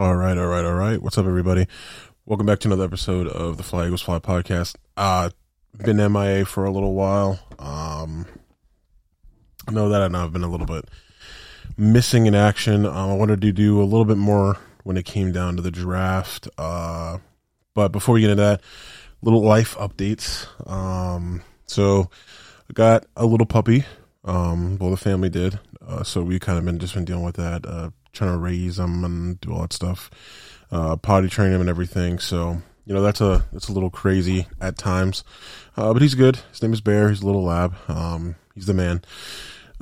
All right, all right, all right. What's up, everybody? Welcome back to another episode of the Fly Eagles Fly podcast. Uh, been MIA for a little while. Um, I know that, and I've been a little bit missing in action. Um, I wanted to do a little bit more when it came down to the draft. Uh, but before we get into that, little life updates. Um, so I got a little puppy. Um, well, the family did. Uh, so we kind of been just been dealing with that, uh, trying to raise him and do all that stuff, uh, potty train him and everything. So you know that's a that's a little crazy at times, uh, but he's good. His name is Bear. He's a little lab. Um, he's the man.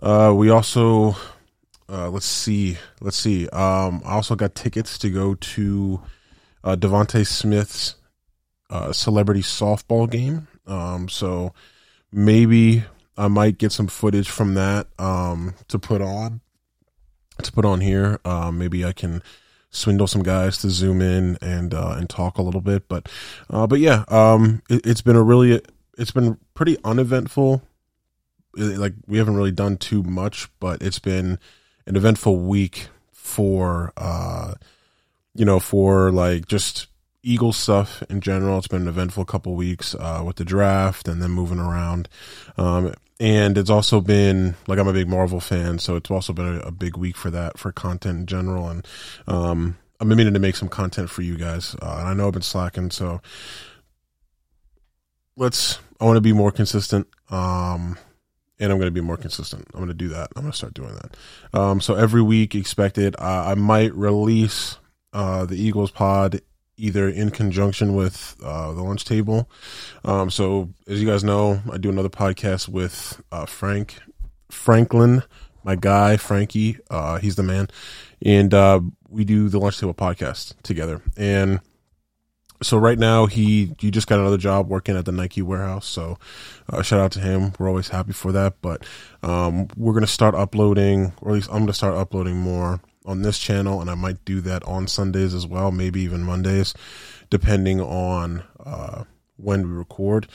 Uh, we also uh, let's see, let's see. Um, I also got tickets to go to uh, DeVonta Smith's uh, celebrity softball game. Um, so maybe I might get some footage from that um, to put on to put on here. Uh, maybe I can swindle some guys to zoom in and uh, and talk a little bit. But uh, but yeah, um, it, has been a really it's been pretty uneventful. Like we haven't really done too much, but it's been an eventful week for uh, you know for like just Eagle stuff in general. It's been an eventful couple weeks uh, with the draft and then moving around. Um, and it's also been like I'm a big Marvel fan, so it's also been a, a big week for that for content in general. And um, I'm meaning to make some content for you guys. Uh, and I know I've been slacking, so let's. I want to be more consistent. Um, and I'm going to be more consistent. I'm going to do that. I'm going to start doing that. Um, so every week, expected. Uh, I might release uh, the Eagles pod either in conjunction with uh, the lunch table. Um, so as you guys know, I do another podcast with uh, Frank Franklin, my guy Frankie. Uh, he's the man, and uh, we do the lunch table podcast together. And so right now he he just got another job working at the Nike warehouse. So uh, shout out to him. We're always happy for that. But um, we're gonna start uploading, or at least I'm gonna start uploading more on this channel, and I might do that on Sundays as well, maybe even Mondays, depending on uh, when we record.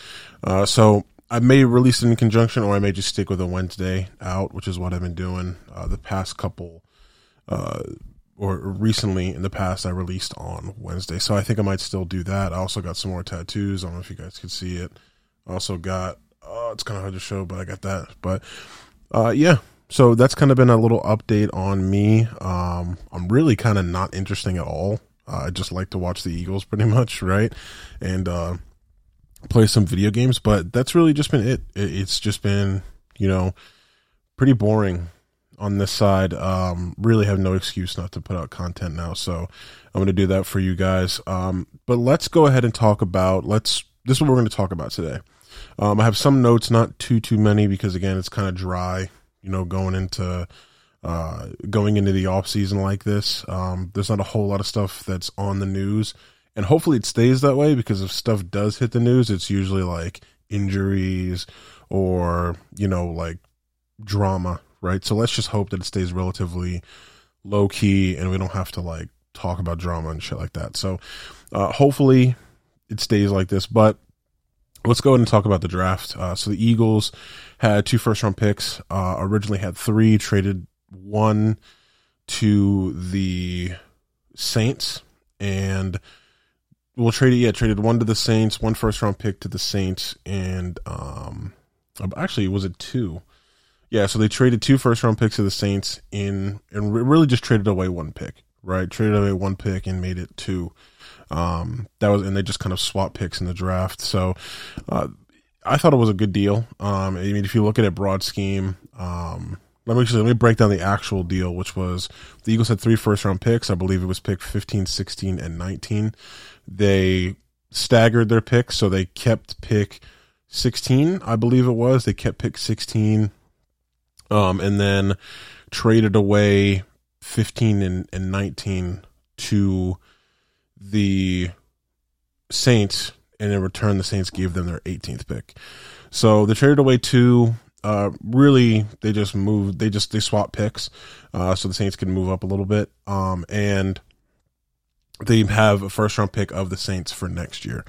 Uh, so I may release it in conjunction, or I may just stick with a Wednesday out, which is what I've been doing uh, the past couple, uh, or recently in the past, I released on Wednesday. So I think I might still do that. I also got some more tattoos. I don't know if you guys can see it. I also got, oh, it's kind of hard to show, but I got that. But uh, yeah, so that's kind of been a little update on me. Um, I'm really kind of not interesting at all. Uh, I just like to watch the Eagles pretty much, right? And uh, play some video games, but that's really just been it. It's just been, you know, pretty boring on this side. Um, really have no excuse not to put out content now. So I'm going to do that for you guys. Um, but let's go ahead and talk about, let's, this is what we're going to talk about today. Um, I have some notes, not too, too many, because again, it's kind of dry you know, going into uh, going into the off season like this. Um, there's not a whole lot of stuff that's on the news, and hopefully it stays that way because if stuff does hit the news, it's usually like injuries or you know like drama, right? So let's just hope that it stays relatively low key and we don't have to like talk about drama and shit like that. So uh, hopefully it stays like this, but let's go ahead and talk about the draft. Uh, so the Eagles had two first round picks. Uh, originally had three, traded one to the Saints, and we'll trade it. Yeah, traded one to the Saints, one first round pick to the Saints, and um, actually was it two? Yeah, so they traded two first round picks to the Saints in, and really just traded away one pick, right? Traded away one pick and made it two. Um, that was, and they just kind of swap picks in the draft. So, uh, I thought it was a good deal. Um, I mean, if you look at it broad scheme, um, let me actually, let me break down the actual deal, which was the Eagles had three first round picks. I believe it was pick 15, 16, and 19. They staggered their picks, so they kept pick 16, I believe it was. They kept pick 16, um, and then traded away 15 and, and 19 to the Saints, and in return, the Saints gave them their 18th pick. So they traded away two. Uh, really, they just moved. They just they swap picks, uh, so the Saints can move up a little bit. Um, and they have a first round pick of the Saints for next year,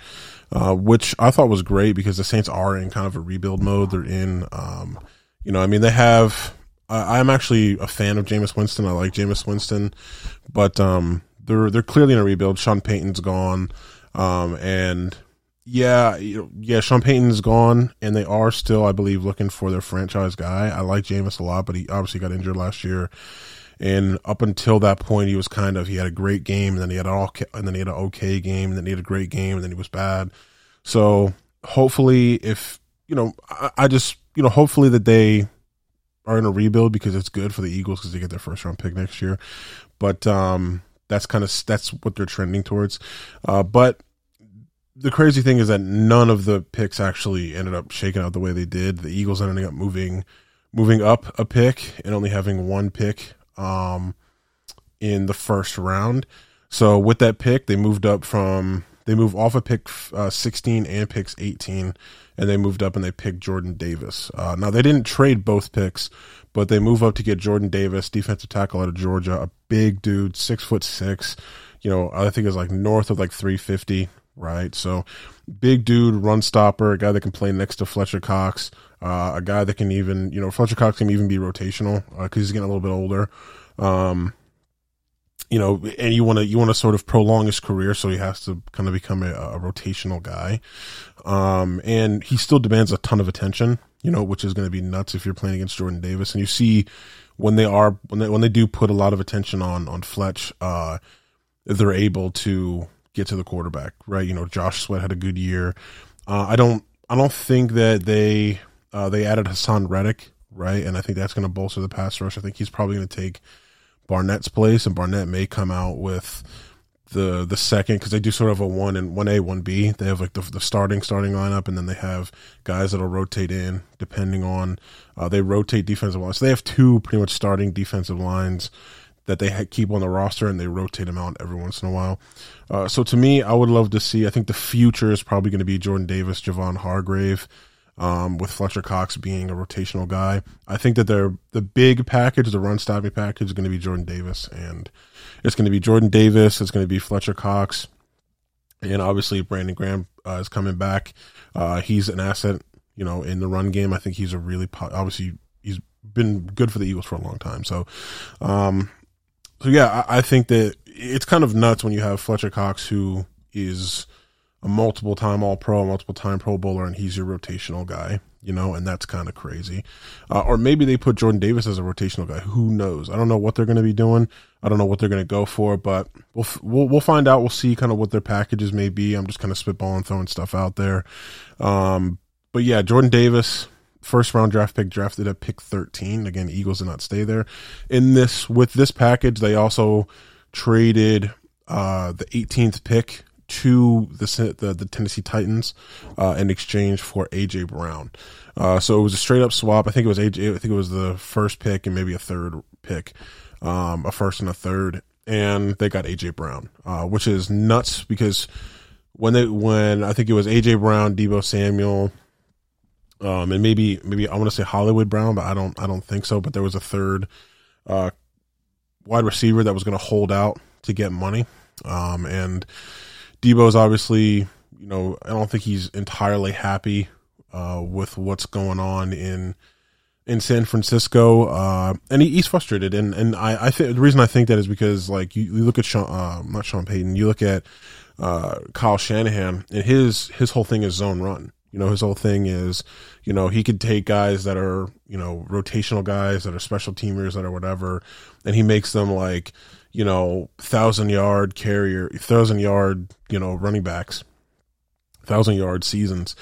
uh, which I thought was great because the Saints are in kind of a rebuild mode. They're in, um, you know, I mean, they have. I'm actually a fan of Jameis Winston. I like Jameis Winston, but um, they're they're clearly in a rebuild. Sean Payton's gone, um, and yeah, yeah, Sean Payton's gone, and they are still, I believe, looking for their franchise guy. I like Jameis a lot, but he obviously got injured last year, and up until that point, he was kind of he had a great game, and then he had an all, and then he had an okay game, and then he had a great game, and then he was bad. So hopefully, if you know, I, I just you know, hopefully that they are in a rebuild because it's good for the Eagles because they get their first round pick next year. But um, that's kind of that's what they're trending towards. Uh, but the crazy thing is that none of the picks actually ended up shaking out the way they did. The Eagles ended up moving moving up a pick and only having one pick um, in the first round. So with that pick, they moved up from they moved off of pick uh, 16 and picks 18, and they moved up and they picked Jordan Davis. Uh, now they didn't trade both picks, but they move up to get Jordan Davis, defensive tackle out of Georgia, a big dude, six foot six. You know, I think is like north of like 350 right? So, big dude, run stopper, a guy that can play next to Fletcher Cox, uh, a guy that can even, you know, Fletcher Cox can even be rotational because uh, he's getting a little bit older. Um, you know, and you want to you want to sort of prolong his career, so he has to kind of become a, a rotational guy. Um, and he still demands a ton of attention, you know, which is going to be nuts if you're playing against Jordan Davis. And you see when they are when they when they do put a lot of attention on on Fletch, uh, they're able to get to the quarterback, right? You know, Josh Sweat had a good year. Uh, I don't, I don't think that they uh, they added Haason Reddick, right? And I think that's going to bolster the pass rush. I think he's probably going to take Barnett's place, and Barnett may come out with the the second because they do sort of a one and one A one B. They have like the, the starting starting lineup, and then they have guys that'll rotate in depending on uh, they rotate defensive lines. So they have two pretty much starting defensive lines that they keep on the roster and they rotate them out every once in a while. Uh, so to me, I would love to see. I think the future is probably going to be Jordan Davis, Javon Hargrave, um, with Fletcher Cox being a rotational guy. I think that they're the big package, the run stopping package, is going to be Jordan Davis, and it's going to be Jordan Davis. It's going to be Fletcher Cox, and obviously Brandon Graham uh, is coming back. Uh, he's an asset, you know, in the run game. I think he's a really obviously he's been good for the Eagles for a long time. So, um, so yeah, I, I, think that it's kind of nuts when you have Fletcher Cox, who is a multiple time All Pro, multiple time Pro Bowler, and he's your rotational guy, you know, and that's kind of crazy. Uh, or maybe they put Jordan Davis as a rotational guy. Who knows? I don't know what they're going to be doing. I don't know what they're going to go for, but we'll, we'll we'll find out. We'll see kind of what their packages may be. I'm just kind of spitballing, throwing stuff out there. Um, but yeah, Jordan Davis, first round draft pick drafted at pick 13. Again, Eagles did not stay there. In this with this package, they also traded uh, the 18th pick to the the, the Tennessee Titans uh, in exchange for AJ Brown. Uh, so it was a straight up swap. I think it was AJ. I think it was the first pick and maybe a third pick, um, a first and a third, and they got AJ Brown, uh, which is nuts because when they when I think it was AJ Brown, Deebo Samuel, um, and maybe maybe I want to say Hollywood Brown, but I don't I don't think so. But there was a third uh, wide receiver that was going to hold out to get money, um, and Deebo is obviously you know I don't think he's entirely happy uh, with what's going on in in San Francisco, uh, and he, he's frustrated. And and I, I think the reason I think that is because like you, you look at Sean, uh, not Sean Payton, you look at uh, Kyle Shanahan, and his his whole thing is zone run. You know, his whole thing is, you know, he could take guys that are, you know, rotational guys that are special teamers that are whatever, and he makes them like, you know, thousand yard carrier, thousand yard, you know, running backs, thousand yard seasons.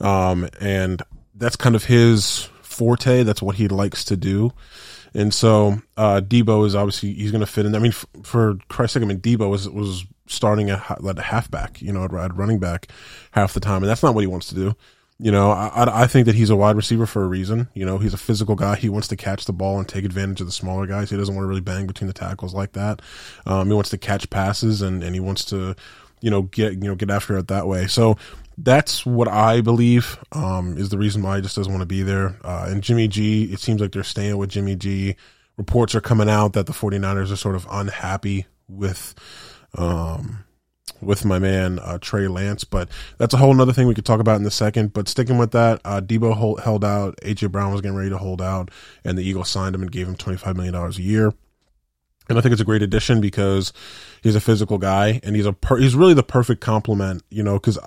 Um, and that's kind of his forte. That's what he likes to do. And so, uh, Deebo is obviously, he's going to fit in. I mean, f- for Christ's sake, I mean, Deebo was, was starting at, at halfback, you know, at running back half the time, and that's not what he wants to do. You know, I, I think that he's a wide receiver for a reason. You know, he's a physical guy. He wants to catch the ball and take advantage of the smaller guys. He doesn't want to really bang between the tackles like that. Um, he wants to catch passes and, and he wants to, you know, get you know get after it that way. So that's what I believe um, is the reason why he just doesn't want to be there. Uh, and Jimmy G, it seems like they're staying with Jimmy G. Reports are coming out that the 49ers are sort of unhappy with um, with my man uh, Trey Lance. But that's a whole other thing we could talk about in a second. But sticking with that, uh, Deebo hold, held out. AJ Brown was getting ready to hold out, and the Eagles signed him and gave him twenty five million dollars a year. And I think it's a great addition because he's a physical guy and he's a per- he's really the perfect complement, you know, because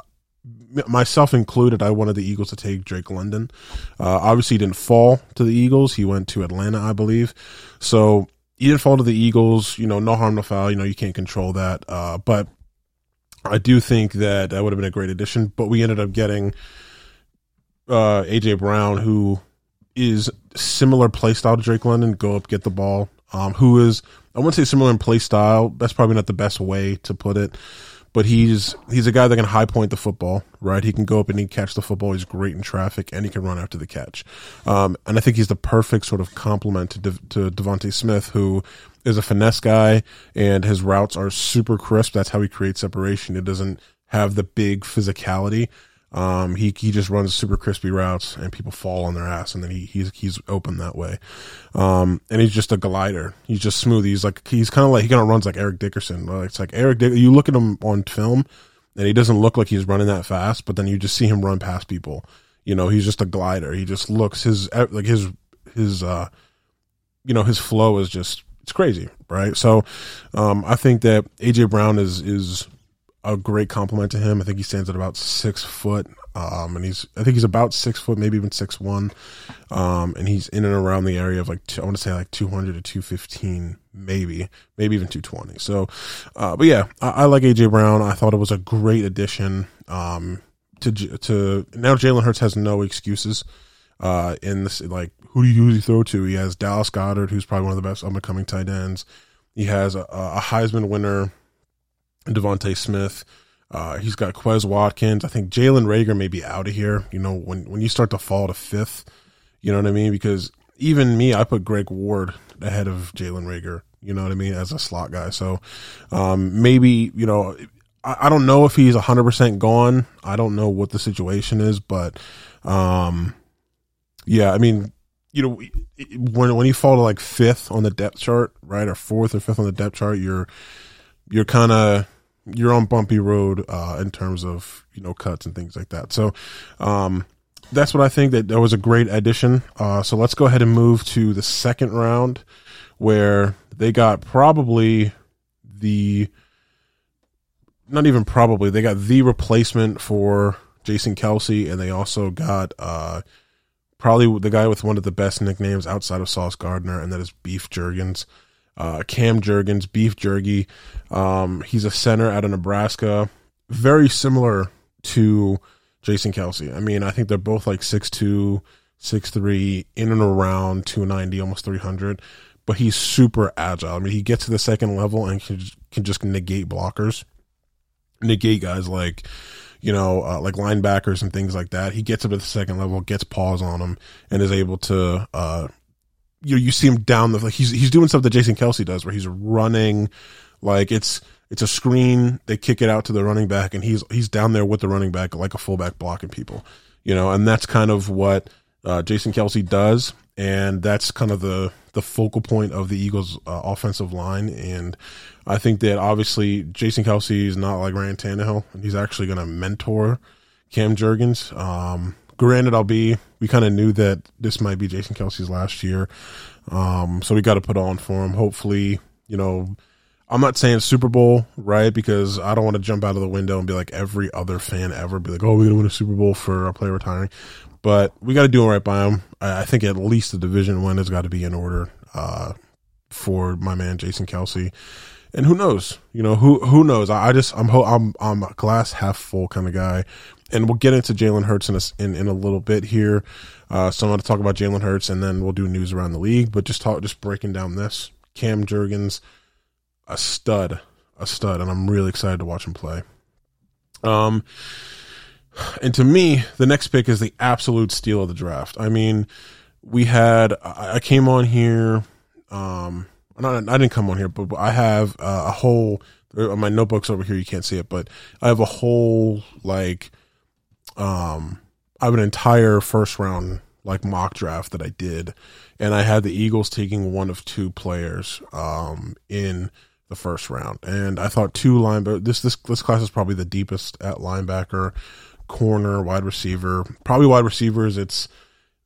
myself included, I wanted the Eagles to take Drake London. Uh, obviously, he didn't fall to the Eagles. He went to Atlanta, I believe. So he didn't fall to the Eagles. You know, no harm, no foul. You know, you can't control that. Uh, but I do think that that would have been a great addition. But we ended up getting uh, AJ Brown, who is similar play style to Drake London. Go up, get the ball. Um, who is I wouldn't say similar in play style. That's probably not the best way to put it but he's he's a guy that can high point the football, right? He can go up and he can catch the football. He's great in traffic and he can run after the catch. Um, and I think he's the perfect sort of complement to De- to DeVonta Smith, who is a finesse guy and his routes are super crisp. That's how he creates separation. It doesn't have the big physicality. Um, he he just runs super crispy routes and people fall on their ass, and then he he's he's open that way. Um, and he's just a glider. He's just smooth. He's like he's kind of like he kind of runs like Eric Dickerson. It's like Eric. Dick, you look at him on film, and he doesn't look like he's running that fast, but then you just see him run past people. You know, he's just a glider. He just looks his like his his uh, you know, his flow is just it's crazy, right? So, um, I think that AJ Brown is is a great compliment to him. I think he stands at about six foot. Um, and he's, I think he's about six foot, maybe even six one. Um, and he's in and around the area of like, I want to say like 200 to 215, maybe, maybe even 220. So, uh, but yeah, I, I, like AJ Brown. I thought it was a great addition. Um, to, to now Jalen Hurts has no excuses. Uh, in this, like, who do you usually throw to? He has Dallas Goedert, who's probably one of the best up and coming tight ends. He has a, a Heisman winner DeVonta Smith. Uh, he's got Quez Watkins. I think Jalen Reagor may be out of here. You know, when, when you start to fall to fifth, you know what I mean? Because even me, I put Greg Ward ahead of Jalen Reagor. you know what I mean, as a slot guy. So um, maybe, you know, I, I, don't know if he's 100% gone. I don't know what the situation is, but um, yeah, I mean, you know, when when you fall to like fifth on the depth chart, right, or fourth or fifth on the depth chart, you're you're kind of you're on bumpy road uh, in terms of you know cuts and things like that. So um, that's what I think that that was a great addition. Uh, so let's go ahead and move to the second round where they got probably the not even probably they got the replacement for Jason Kelce and they also got uh, probably the guy with one of the best nicknames outside of Sauce Gardner and that is Beef Jurgens uh, Cam Jurgens, Beef Jerky. Um, he's a center out of Nebraska, very similar to Jason Kelce. I mean, I think they're both like 6'2, 6'3, in and around 290, almost 300. But he's super agile. I mean, he gets to the second level and can, can just negate blockers, negate guys like, you know, uh, like linebackers and things like that. He gets up to the second level, gets paws on them, and is able to uh, you know, you see him down the like he's he's doing stuff that Jason Kelce does where he's running like it's it's a screen, they kick it out to the running back and he's he's down there with the running back like a fullback blocking people. You know, and that's kind of what uh, Jason Kelce does and that's kind of the the focal point of the Eagles uh, offensive line and I think that obviously Jason Kelsey is not like Ryan Tannehill and he's actually going to mentor Cam Jurgens. Um, granted, I'll be, we kind of knew that this might be Jason Kelce's last year. Um, so we got to put on for him. Hopefully, you know, I'm not saying Super Bowl, right? Because I don't want to jump out of the window and be like every other fan ever, be like, oh, we're to win a Super Bowl for a player retiring. But we got to do it right by him. I, I think at least the division win has got to be in order uh, for my man Jason Kelce And who knows? You know who who knows? I, I just I'm I'm I'm a glass half full kind of guy and we'll get into Jalen Hurts in a, in, in a little bit here. Uh, so I'm going to talk about Jalen Hurts, and then we'll do news around the league. But just talk, just breaking down this Cam Jurgens, a stud, a stud, and I'm really excited to watch him play. Um, and to me, the next pick is the absolute steal of the draft. I mean, we had I came on here. Um, not, I didn't come on here, but I have uh, a whole. My notebook's over here. You can't see it, but I have a whole like um, I have an entire first round like mock draft that I did, and I had the Eagles taking one of two players um, in the first round, and I thought two linebacker. This this this class is probably the deepest at linebacker, corner, wide receiver. Probably wide receivers. It's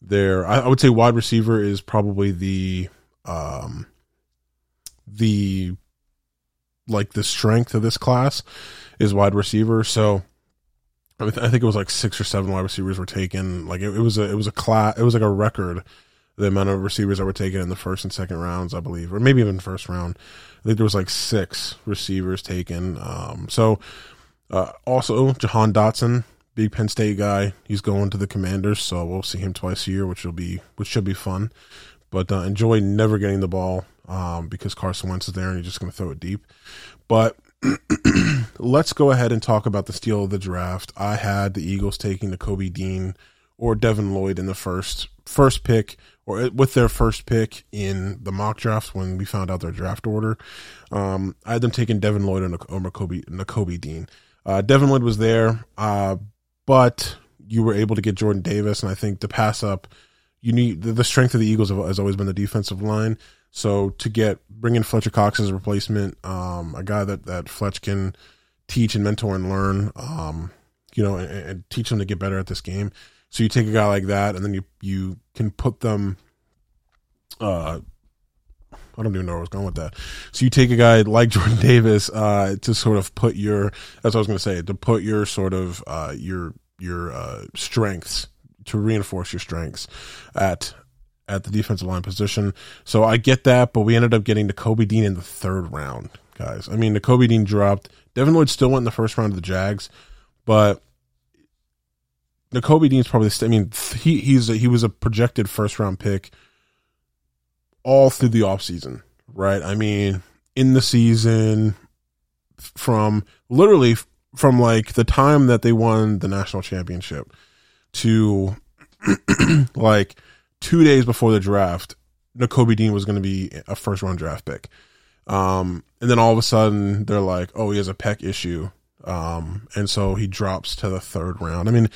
there. I, I would say wide receiver is probably the um, the like the strength of this class is wide receiver. So I, th- I think it was like six or seven wide receivers were taken. Like it, it was a it was a class. It was like a record the amount of receivers that were taken in the first and second rounds, I believe, or maybe even first round. I think there was like six receivers taken. Um, so uh, also Jahan Dotson, big Penn State guy, he's going to the Commanders, so we'll see him twice a year, which will be which should be fun. But uh, enjoy never getting the ball um, because Carson Wentz is there and you're just going to throw it deep. But let's go ahead and talk about the steal of the draft. I had the Eagles taking Nakobe Dean or Devin Lloyd in the first first pick or with their first pick in the mock draft when we found out their draft order. Um, I had them taking Devin Lloyd and Kobe Nakobe Dean. Uh, Devin Lloyd was there, uh, but you were able to get Jordan Davis, and I think to pass up, you need the, the strength of the Eagles has always been the defensive line. So to get bring in Fletcher Cox as a replacement, um, a guy that that Fletch can teach and mentor and learn, um, you know, and, and teach them to get better at this game. So you take a guy like that, and then you you can put them. Uh, I don't even know where I was going with that. So you take a guy like Jordan Davis uh, to sort of put your that's what I was going to say to put your sort of uh, your your uh, strengths to reinforce your strengths at at the defensive line position. So I get that, but we ended up getting Nakobe Dean in the third round, guys. I mean, Nakobe Dean dropped. Devin Lloyd still went in the first round of the Jags, but Nakobe Dean's probably. I mean, he he's a, he was a projected first round pick all through the offseason, right? I mean, in the season, from literally from like the time that they won the national championship to like two days before the draft, Nakobe Dean was going to be a first round draft pick. Um, and then all of a sudden they're like, oh, he has a pec issue. Um, and so he drops to the third round. I mean,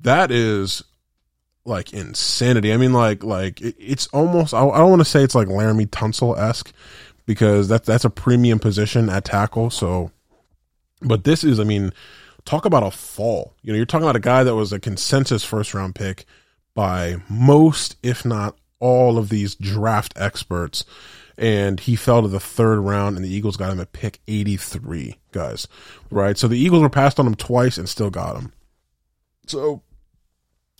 that is like insanity. I mean, like like it, it's almost. I, I don't want to say it's like Laremy Tunsil esque because that's that's a premium position at tackle. So, but this is, I mean, talk about a fall. You know, you're talking about a guy that was a consensus first round pick by most, if not all, of these draft experts. And he fell to the third round, and the Eagles got him at pick 83, guys. Right? So the Eagles were passed on him twice and still got him. So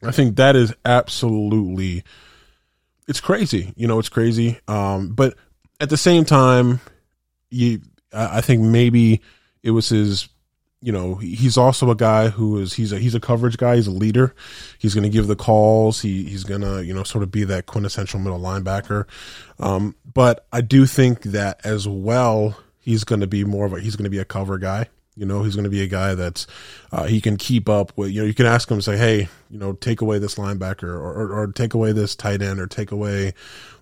I think that is absolutely it's crazy. You know, it's crazy. Um, but at the same time, you I think maybe it was his you know he's also a guy who is he's a he's a coverage guy. He's a leader. He's going to give the calls. He he's going to you know sort of be that quintessential middle linebacker. Um, but i do think that as well he's going to be more of a he's going to be a cover guy. You know, he's going to be a guy that's uh, he can keep up with. You know, you can ask him, say, "Hey, you know, take away this linebacker, or, or, or take away this tight end, or take away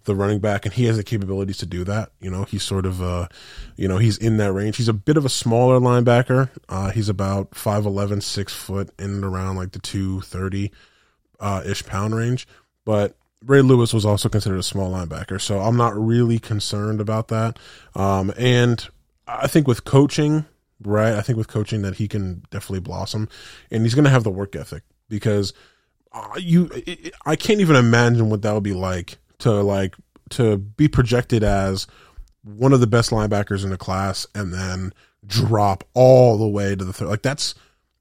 the running back," and he has the capabilities to do that. You know, he's sort of, uh, you know, he's in that range. He's a bit of a smaller linebacker. Uh, he's about 5'11", 6 foot, in and around like the two thirty uh, ish pound range. But Ray Lewis was also considered a small linebacker, so I'm not really concerned about that. Um, and I think with coaching right? I think with coaching that he can definitely blossom, and he's going to have the work ethic because uh, you, it, I can't even imagine what that would be like to like to be projected as one of the best linebackers in the class and then drop all the way to the third. Like that's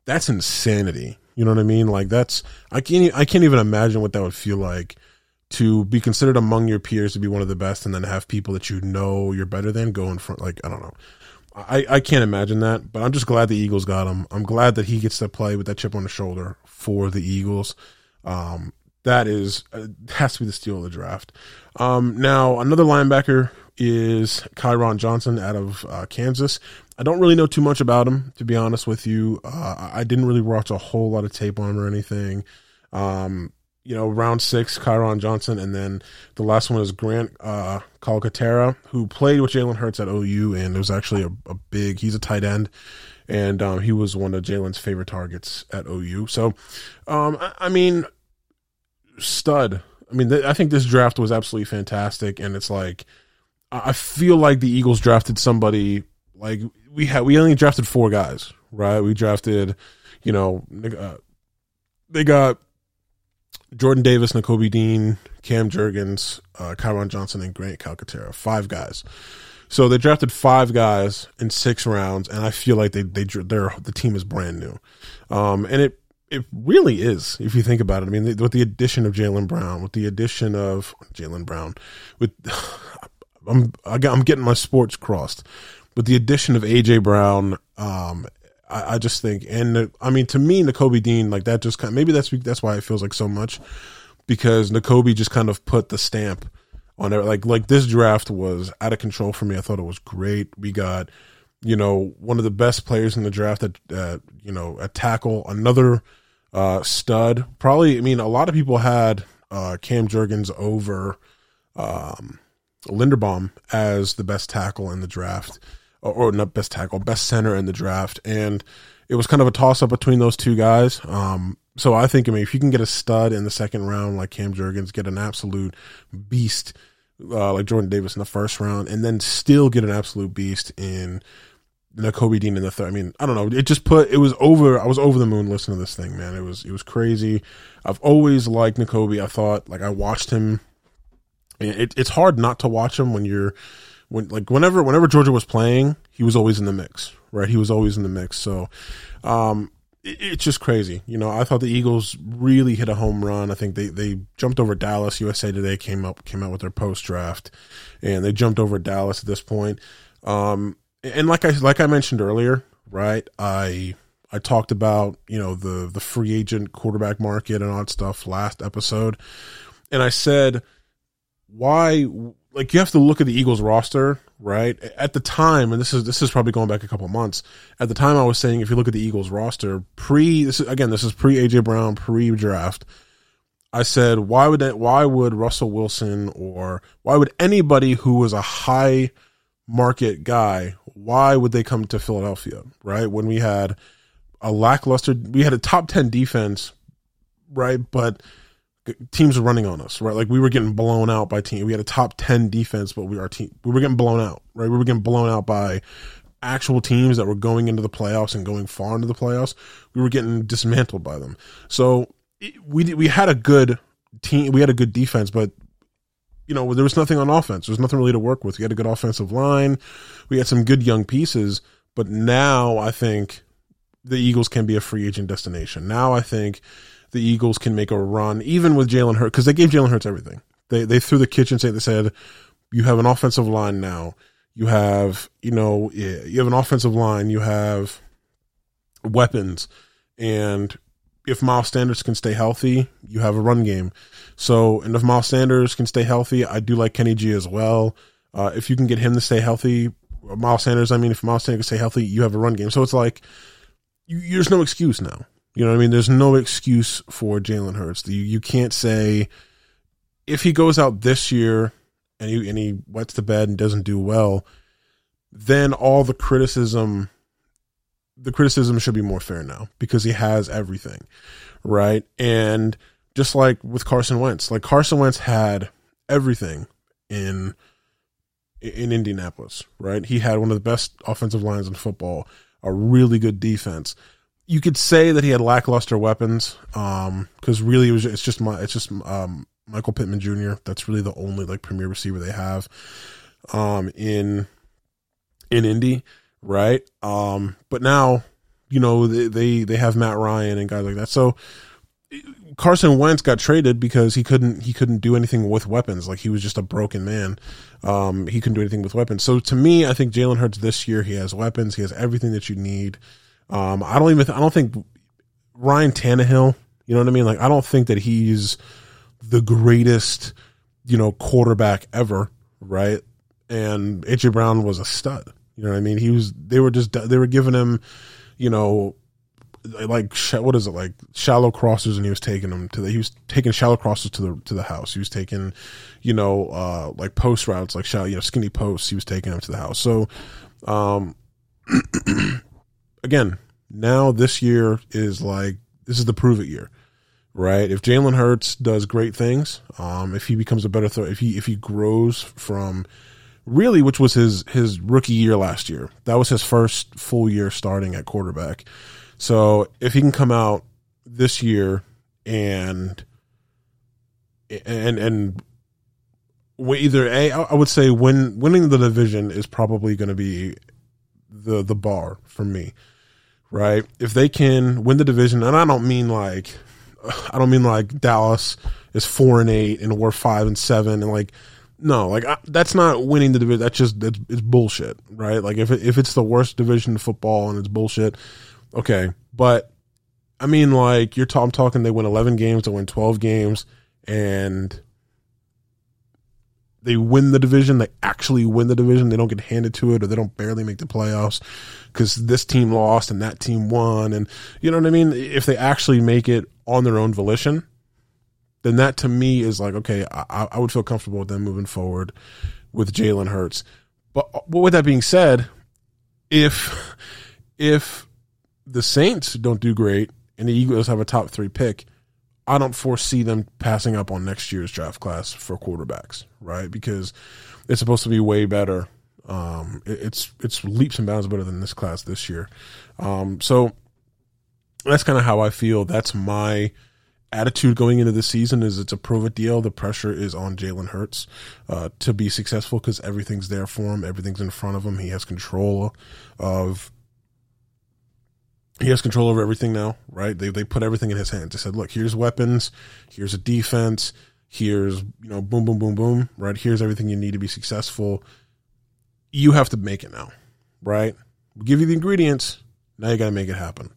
that's insanity. You know what I mean? Like that's I can't I can't even imagine what that would feel like to be considered among your peers to be one of the best and then have people that you know you're better than go in front like I don't know. I, I can't imagine that, but I'm just glad the Eagles got him. I'm glad that he gets to play with that chip on the shoulder for the Eagles. Um, that is uh, has to be the steal of the draft. Um, now another linebacker is Kyron Johnson out of uh, Kansas. I don't really know too much about him, to be honest with you. Uh, I didn't really watch a whole lot of tape on him or anything. Um, you know, round six, Kyron Johnson, and then the last one is Grant uh, Calcaterra, who played with Jalen Hurts at OU, and it was actually a, a big. He's a tight end, and um, he was one of Jalen's favorite targets at OU. So, um, I, I, mean, stud. I mean, th- I think this draft was absolutely fantastic, and it's like I feel like the Eagles drafted somebody like we had. We only drafted four guys, right? We drafted, you know, uh, they got Jordan Davis, Nakobe Dean, Cam Jurgens, uh, Kyron Johnson, and Grant Calcaterra. Five guys. So they drafted five guys in six rounds, and I feel like they they they're the team is brand new, um, and it it really is if you think about it. I mean, with the addition of Jalen Brown, with the addition of Jalen Brown, with I'm I'm getting my sports crossed. With the addition of AJ Brown, um, I, I, just think, and I mean, to me, Nakobe Dean, like that, just kind of, maybe that's that's why it feels like so much because Nakobe just kind of put the stamp on it. Like like this draft was out of control for me. I thought it was great. We got you know one of the best players in the draft at, at you know at tackle, another uh, stud. Probably, I mean, a lot of people had uh, Cam Jurgens over. Um, Linderbaum as the best tackle in the draft, or, or not best tackle, best center in the draft, and it was kind of a toss up between those two guys. Um, so I think, I mean, if you can get a stud in the second round like Cam Jurgens, get an absolute beast uh, like Jordan Davis in the first round, and then still get an absolute beast in Nakobe Dean in the third. I mean, I don't know. It just put it was over. I was over the moon listening to this thing, man. It was it was crazy. I've always liked Nakobe. I thought like I watched him it, it's hard not to watch him when you're when like whenever whenever Georgia was playing, he was always in the mix, right? He was always in the mix. So, um, it, it's just crazy. You know, I thought the Eagles really hit a home run. I think they they jumped over Dallas. USA Today came up came out with their post draft, and they jumped over Dallas at this point. Um, and like I like I mentioned earlier, right? I I talked about you know the the free agent quarterback market and all that stuff last episode, and I said why like you have to look at the Eagles roster, right? At the time, and this is this is probably going back a couple months. At the time, I was saying if you look at the Eagles roster pre this is, again this is pre AJ Brown pre draft. I said why would that why would Russell Wilson or why would anybody who was a high market guy why would they come to Philadelphia right when we had a lackluster we had a top 10 defense right but teams were running on us, right? Like we were getting blown out by team. We had a top ten defense, but we our team we were getting blown out, right? We were getting blown out by actual teams that were going into the playoffs and going far into the playoffs. We were getting dismantled by them. So we we had a good team. We had a good defense, but you know there was nothing on offense. There was nothing really to work with. We had a good offensive line. We had some good young pieces, but now I think the Eagles can be a free agent destination. Now I think the Eagles can make a run, even with Jalen Hurts, because they gave Jalen Hurts everything. They they threw the kitchen sink. They said, "You have an offensive line now. You have you know you have an offensive line. You have weapons, and if Miles Sanders can stay healthy, you have a run game. So, and if Miles Sanders can stay healthy, I do like Kenny G as well. Uh, if you can get him to stay healthy, Miles Sanders, I mean, if Miles Sanders can stay healthy, you have a run game. So it's like you, there's no excuse now. You know what I mean? There's no excuse for Jalen Hurts. You, you can't say if he goes out this year and he and he wets the bed and doesn't do well, then all the criticism the criticism should be more fair now because he has everything. Right? And just like with Carson Wentz, like Carson Wentz had everything in in Indianapolis, right? He had one of the best offensive lines in football, a really good defense you could say that he had lackluster weapons, um, because really it was it's just my it's just um Michael Pittman Jr. That's really the only like premier receiver they have, um in in Indy, right? Um, but now you know they they, they have Matt Ryan and guys like that. So Carson Wentz got traded because he couldn't he couldn't do anything with weapons. Like he was just a broken man. Um, he couldn't do anything with weapons. So to me, I think Jalen Hurts this year he has weapons. He has everything that you need. Um, I don't even, I don't think Ryan Tannehill, you know what I mean? Like, I don't think that he's the greatest, you know, quarterback ever, right? And AJ Brown was a stud. You know what I mean? He was, they were just, they were giving him, you know, like what is it like shallow crosses and he was taking them to the he was taking shallow crosses to the to the house he was taking you know uh like post routes like shallow you know skinny posts he was taking them to the house so um again, now this year is like this is the prove it year, right? If Jalen Hurts does great things, um, if he becomes a better throw, if he if he grows from really, which was his his rookie year last year, that was his first full year starting at quarterback. So if he can come out this year and and and either a I would say win winning the division is probably going to be the the bar for me, right? If they can win the division, and I don't mean like I don't mean like Dallas is four and eight and we're five and seven and like no, like I, that's not winning the division. That's just it's, it's bullshit, right? Like if it, if it's the worst division of football and it's bullshit, okay. But I mean, like you're t- I'm talking, they win 11 games, they win 12 games, and they win the division. They actually win the division. They don't get handed to it, or they don't barely make the playoffs because this team lost and that team won, and you know what I mean. If they actually make it on their own volition, then that to me is like okay, I, I would feel comfortable with them moving forward with Jalen Hurts. But, with that being said, if if the Saints don't do great and the Eagles have a top three pick, I don't foresee them passing up on next year's draft class for quarterbacks, right? Because it's supposed to be way better. Um, it, it's it's leaps and bounds better than this class this year. Um, so that's kind of how I feel. That's my attitude going into the season. Is it's a prove deal. The pressure is on Jalen Hurts uh, to be successful because everything's there for him. Everything's in front of him. He has control of he has control over everything now, right? They they put everything in his hands. They said, "Look, here's weapons, here's a defense, here's you know, boom, boom, boom, boom, right? Here's everything you need to be successful. You have to make it now, right? We'll give you the ingredients. Now you got to make it happen."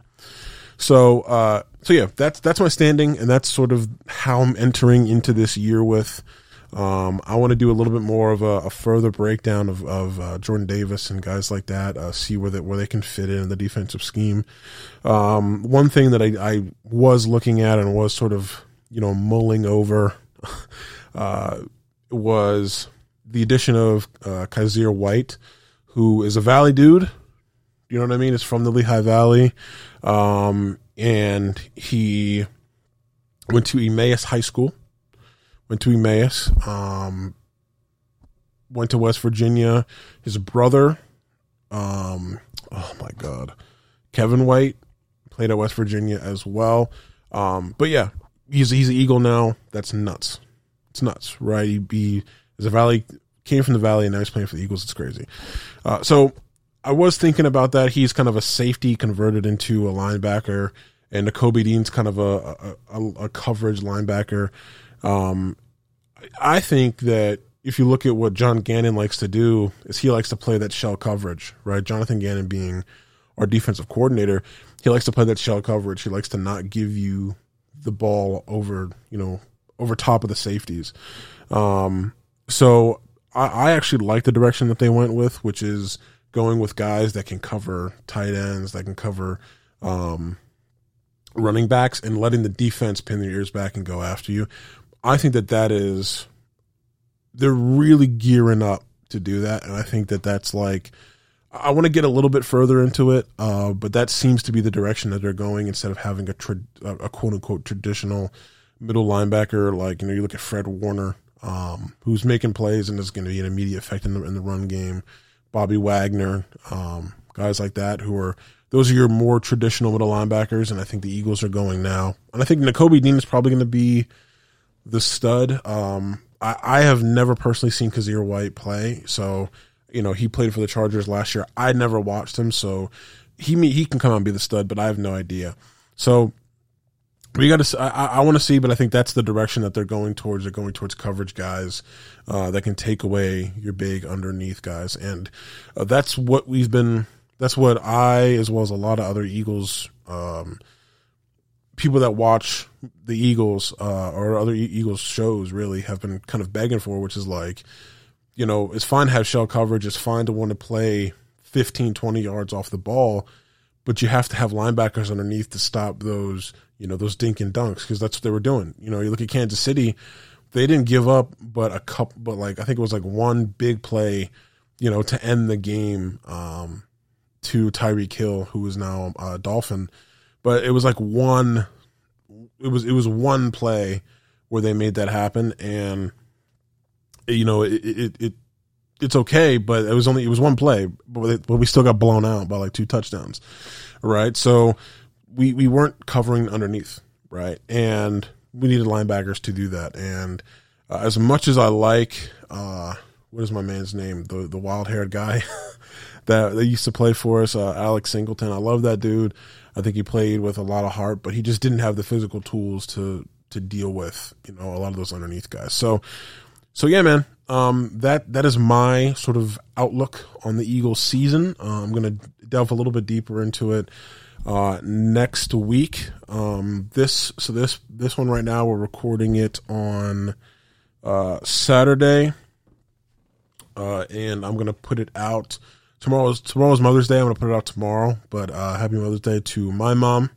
So, uh, so yeah, that's that's my standing, and that's sort of how I'm entering into this year with. Um, I want to do a little bit more of a, a further breakdown of, of uh, Jordan Davis and guys like that. Uh, see where they, where they can fit in the defensive scheme. Um, one thing that I, I, was looking at and was sort of you know mulling over uh, was the addition of uh, White, who is a Valley dude. You know what I mean? It's from the Lehigh Valley, um, and he went to Emmaus High School went to Emmaus, um, went to West Virginia. His brother, um, oh my God, Kevin White played at West Virginia as well. Um, but yeah, he's he's an Eagle now. That's nuts. It's nuts, right? He, he is a Valley came from the Valley and now he's playing for the Eagles. It's crazy. Uh, so I was thinking about that. He's kind of a safety converted into a linebacker, and Nakobe Dean's kind of a a, a, a coverage linebacker. Um, I think that if you look at what John Gannon likes to do, is he likes to play that shell coverage, right? Jonathan Gannon being our defensive coordinator, he likes to play that shell coverage. He likes to not give you the ball over, you know, over top of the safeties. Um, so I, I actually like the direction that they went with, which is going with guys that can cover tight ends, that can cover um, running backs, and letting the defense pin their ears back and go after you. I think that that is they're really gearing up to do that, and I think that that's like I want to get a little bit further into it, uh, but that seems to be the direction that they're going instead of having a tra- a quote unquote traditional middle linebacker like you know you look at Fred Warner, um, who's making plays and is going to be an immediate effect in the in the run game. Bobby Wagner, um, guys like that who are those are your more traditional middle linebackers, and I think the Eagles are going now. And I think Nakobe Dean is probably going to be the stud. Um, I, I, have never personally seen Kyzir White play, so you know he played for the Chargers last year. I never watched him, so he he can come out and be the stud, but I have no idea. So we got to. I, I want to see, but I think that's the direction that they're going towards. They're going towards coverage guys uh, that can take away your big underneath guys, and uh, that's what we've been. That's what I, as well as a lot of other Eagles. Um, people that watch the Eagles uh, or other Eagles shows really have been kind of begging for, which is like, you know, it's fine to have shell coverage. It's fine to want to play 15, 20 yards off the ball, but you have to have linebackers underneath to stop those, you know, those dink and dunks because that's what they were doing. You know, you look at Kansas City, they didn't give up, but a couple, but like I think it was like one big play, you know, to end the game um, to Tyreek Hill, who is now a Dolphin but it was like one it was it was one play where they made that happen and you know it it, it it's okay but it was only it was one play but we still got blown out by like two touchdowns right so we we weren't covering underneath right and we needed linebackers to do that and uh, as much as I like, uh, what is my man's name? The the wild haired guy that that used to play for us, uh, Alex Singleton. I love that dude. I think he played with a lot of heart, but he just didn't have the physical tools to to deal with you know a lot of those underneath guys. So so yeah, man. Um, that that is my sort of outlook on the Eagles season. Uh, I'm gonna delve a little bit deeper into it uh, next week. Um, this so this this one right now we're recording it on uh, Saturday, uh, and I'm gonna put it out tomorrow's tomorrow's Mother's Day. I'm gonna put it out tomorrow. But uh, happy Mother's Day to my mom.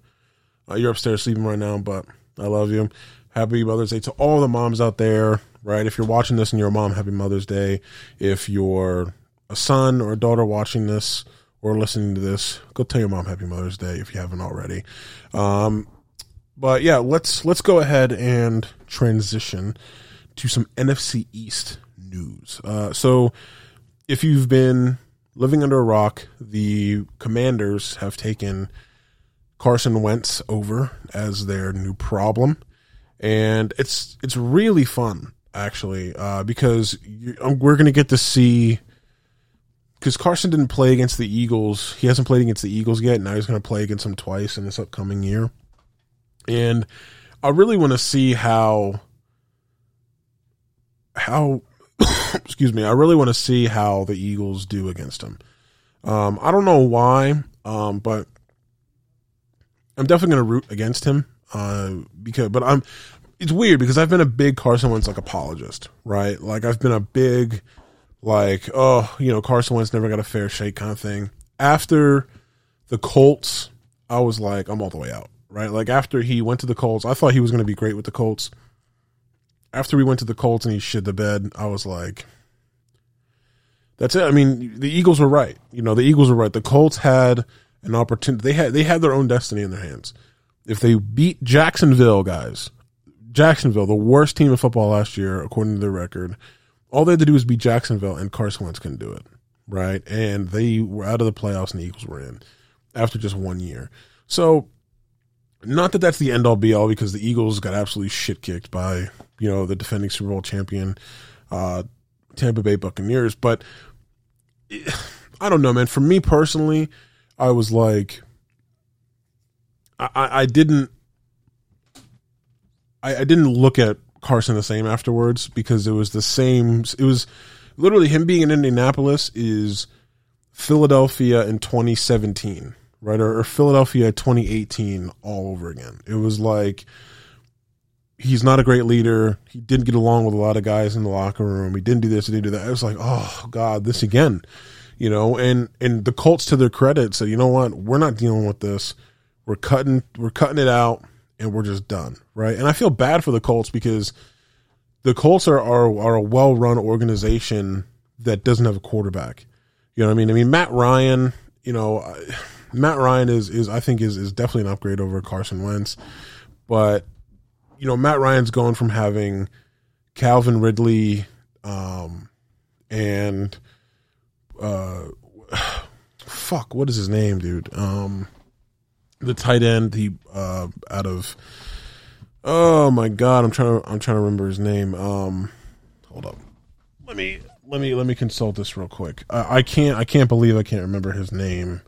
Uh, you're upstairs sleeping right now, but I love you. Happy Mother's Day to all the moms out there. Right, if you're watching this and you're a mom, happy Mother's Day. If you're a son or a daughter watching this or listening to this, go tell your mom Happy Mother's Day if you haven't already. Um, but yeah, let's let's go ahead and transition to some NFC East news. Uh, so, if you've been living under a rock, the Commanders have taken Carson Wentz over as their new problem, and it's it's really fun actually uh, because um, we're going to get to see because Carson didn't play against the Eagles. He hasn't played against the Eagles yet. Now he's going to play against them twice in this upcoming year, and I really want to see how how excuse me. I really want to see how the Eagles do against him. Um, I don't know why, um, but I'm definitely going to root against him. Uh, because, but I'm. It's weird because I've been a big Carson Wentz like apologist, right? Like I've been a big, like, oh, you know, Carson Wentz never got a fair shake kind of thing. After the Colts, I was like, I'm all the way out, right? Like after he went to the Colts, I thought he was going to be great with the Colts after we went to the Colts and he shit the bed, I was like, that's it. I mean, the Eagles were right. You know, the Eagles were right. The Colts had an opportunity. They had they had their own destiny in their hands. If they beat Jacksonville, guys, Jacksonville, the worst team in football last year according to their record, all they had to do was beat Jacksonville, and Carson Wentz couldn't do it, right? And they were out of the playoffs, and the Eagles were in after just one year. So, not that that's the end all be all, because the Eagles got absolutely shit kicked by you know, the defending Super Bowl champion, uh, Tampa Bay Buccaneers. But I don't know, man. For me personally, I was like, I, I didn't, I, I didn't look at Carson the same afterwards because it was the same. It was literally him being in Indianapolis is Philadelphia in 2017, right? Or, or Philadelphia 2018 all over again. It was like he's not a great leader. He didn't get along with a lot of guys in the locker room. He didn't do this, he didn't do that. I was like, oh God, this again. You know, and and the Colts to their credit said, you know what, we're not dealing with this. We're cutting we're cutting it out and we're just done. Right. And I feel bad for the Colts because the Colts are are, are a well run organization that doesn't have a quarterback. You know what I mean? I mean Matt Ryan, you know, Matt Ryan is is I think is is definitely an upgrade over Carson Wentz. But you know, Matt Ryan's going from having Calvin Ridley um, and uh, fuck, what is his name, dude? Um, the tight end, he uh, out of oh my god, I'm trying to I'm trying to remember his name. Um, hold up, let me let me let me consult this real quick. I, I can't I can't believe I can't remember his name.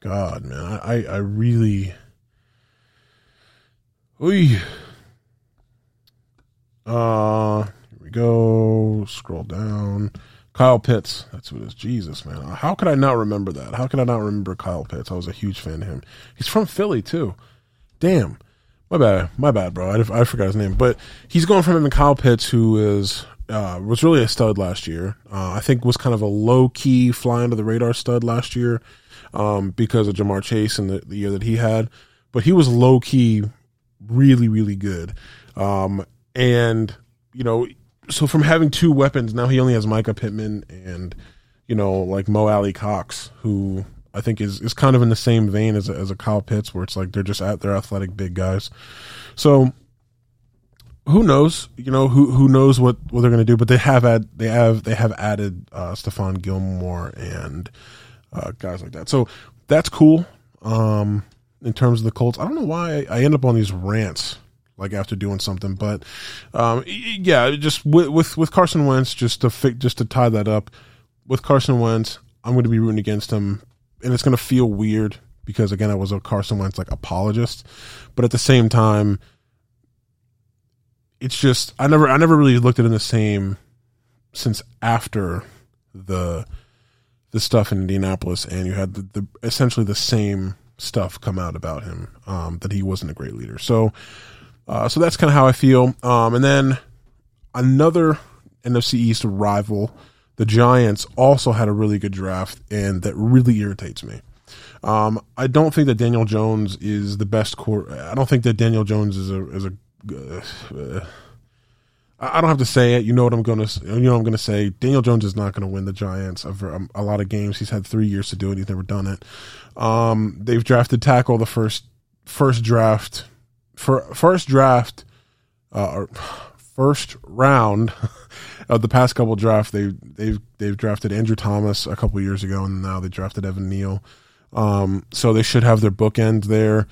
God, man, I, I I really. Oy. Uh, here we go. Scroll down. Kyle Pitts. That's what it is. Jesus, man. How could I not remember that? How could I not remember Kyle Pitts? I was a huge fan of him. He's from Philly, too. Damn. My bad. My bad, bro. I, I forgot his name. But he's going from him to Kyle Pitts, who is uh, was really a stud last year. Uh, I think was kind of a low key fly under the radar stud last year um, because of Ja'Marr Chase and the, the, year that he had. But he was low key, really, really good. Um, and, you know, so from having two weapons, now he only has Michael Pittman and, you know, like Mo Alie-Cox, who I think is, is kind of in the same vein as a, as a Kyle Pitts, where it's like they're just at they're athletic big guys. So who knows? You know who who knows what, what they're to do, but they have had they have they have added uh, Stephon Gilmore and uh, guys like that. So that's cool. Um, in terms of the Colts. I don't know why I end up on these rants like after doing something, but um, yeah, just with, with with Carson Wentz, just to fi- just to tie that up with Carson Wentz, I'm going to be rooting against him, and it's going to feel weird because again, I was a Carson Wentz like apologist, but at the same time, it's just I never I never really looked at it in the same since after the the stuff in Indianapolis, and you had the, the essentially the same stuff come out about him um, that he wasn't a great leader. So, uh, so that's kind of how I feel. Um, and then another NFC East rival, the Giants, also had a really good draft, and that really irritates me. Um, I don't think that Daniel Jones is the best core. I don't think that Daniel Jones is a is a. Uh, I don't have to say it. You know what I'm to. You know I'm to say. Daniel Jones is not to win the Giants over um, a lot of games. He's had three years to do it. He's never done it. Um, they've drafted tackle the first first draft for first draft uh, or first round of the past couple drafts. They they've they've drafted Andrew Thomas a couple years ago, and now they drafted Evan Neal. Um, so they should have their bookend there.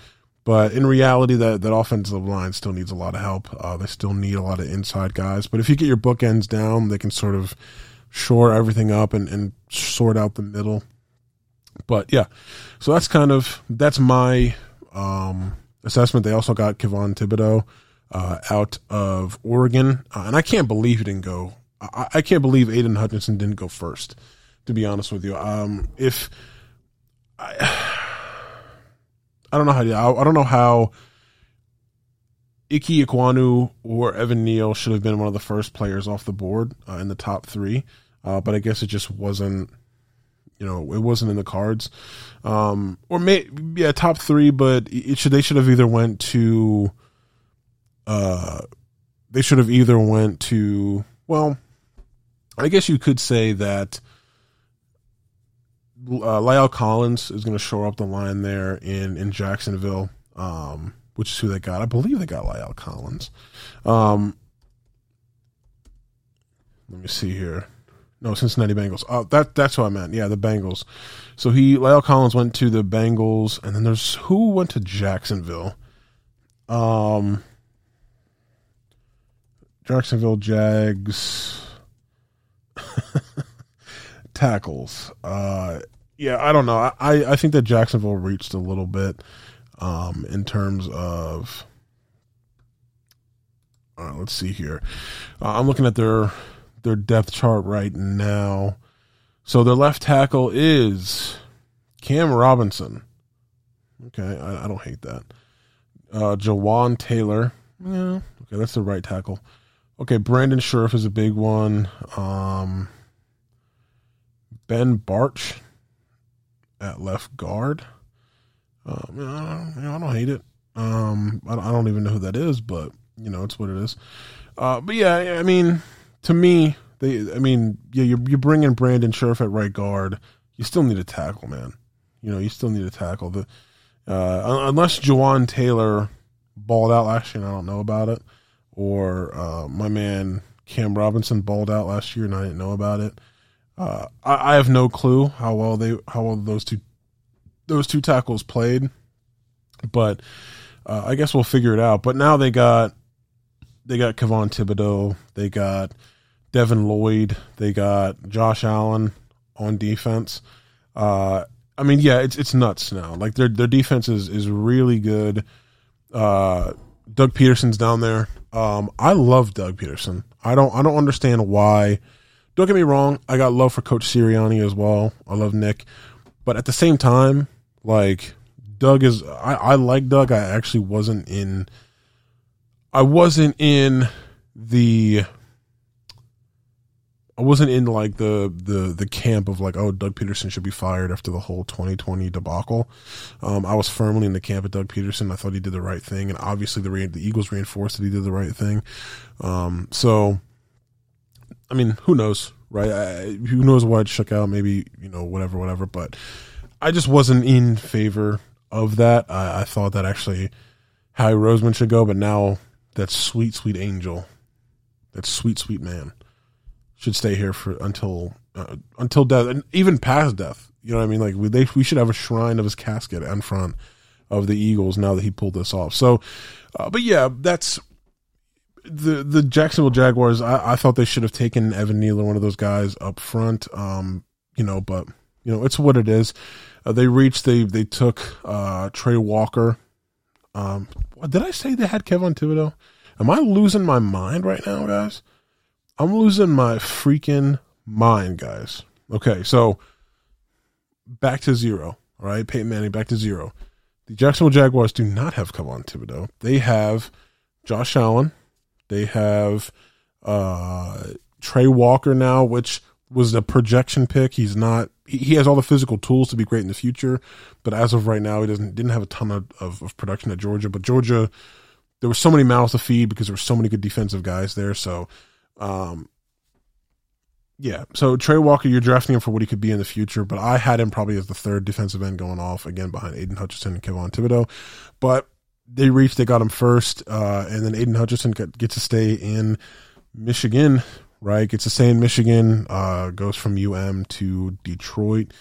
But in reality, that, that offensive line still needs a lot of help. Uh, they still need a lot of inside guys. But if you get your bookends down, they can sort of shore everything up and, and sort out the middle. But yeah, so that's kind of that's my um, assessment. They also got Kayvon Thibodeaux uh, out of Oregon, uh, and I can't believe he didn't go. I, I, can't believe Aidan Hutchinson didn't go first. To be honest with you, um, if I I don't know how to, I, I don't know how Ike Ekwonu or Evan Neal should have been one of the first players off the board uh, in the top three, uh, but I guess it just wasn't. You know, it wasn't in the cards, um, or may yeah top three, but it should they should have either went to, uh, they should have either went to well, I guess you could say that uh, La'el Collins is going to shore up the line there in in Jacksonville, um, which is who they got. I believe they got La'el Collins. Um, let me see here. No, Cincinnati Bengals. Oh, that that's what I meant. Yeah, the Bengals. So he La'el Collins went to the Bengals, and then there's who went to Jacksonville. Um, Jacksonville Jags. tackles. Uh, yeah, I don't know. I, I think that Jacksonville reached a little bit um, in terms of. All right, let's see here. Uh, I'm looking at their their depth chart right now. So their left tackle is Cam Robinson. Okay, I, I don't hate that. Uh, Jawaan Taylor. Yeah, okay, that's the right tackle. Okay, Brandon Scherff is a big one. Um, Ben Bartch at left guard. Um, you know, I don't hate it. Um, I, I, don't even know who that is, but you know, it's what it is. Uh, but yeah, I mean, to me, they, I mean, yeah, you you bring in Brandon Scherff at right guard. You still need a tackle, man. You know, you still need a tackle. The uh, unless Jawaan Taylor balled out last year, and I don't know about it, or uh, my man Cam Robinson balled out last year, and I didn't know about it. Uh, I, I, have no clue how well they how well those two those two tackles played, but uh, I guess we'll figure it out. But now they got they got Kayvon Thibodeaux, they got Devin Lloyd, they got Josh Allen on defense. Uh, I mean, yeah, it's it's nuts now. Like their their defense is is really good. Uh, Doug Pederson's down there. Um, I love Doug Pederson. I don't I don't understand why don't get me wrong, I got love for Coach Sirianni as well. I love Nick, but at the same time, like Doug is, I, I like Doug. I actually wasn't in, I wasn't in the, I wasn't in like the the the camp of like, oh, Doug Pederson should be fired after the whole 2020 debacle. Um, I was firmly in the camp of Doug Pederson. I thought he did the right thing, and obviously the the Eagles reinforced that he did the right thing. Um, so I mean, who knows, right? I, who knows why it shook out? Maybe you know, whatever, whatever. But I just wasn't in favor of that. I, I thought that actually Howie Roseman should go, but now that sweet, sweet angel, that sweet, sweet man, should stay here for until uh, until death, and even past death. You know what I mean? Like we they, we should have a shrine of his casket in front of the Eagles now that he pulled this off. So, uh, but yeah, that's the the Jacksonville Jaguars. I, I thought they should have taken Evan Neal, one of those guys, up front. Um, you know, but you know, it's what it is. Uh, they reached. They they took uh, Trey Walker. Um, did I say they had Kevin Thibodeaux? Am I losing my mind right now, guys? I'm losing my freaking mind, guys. Okay, so back to zero. All right, Peyton Manning back to zero. The Jacksonville Jaguars do not have Kevin Thibodeaux. They have Josh Allen. They have uh, Trey Walker now, which was a projection pick. He's not. He, he has all the physical tools to be great in the future, but as of right now, he doesn't didn't have a ton of, of, of production at Georgia. But Georgia, there were so many mouths to feed because there were so many good defensive guys there. So, um, yeah. So Trey Walker, you're drafting him for what he could be in the future, but I had him probably as the third defensive end going off again behind Aidan Hutchinson and Kevin Thibodeaux. But they reached, they got him first, uh, and then Aidan Hutchinson got, gets to stay in Michigan right? Gets to stay in Michigan, uh, goes from UM to Detroit.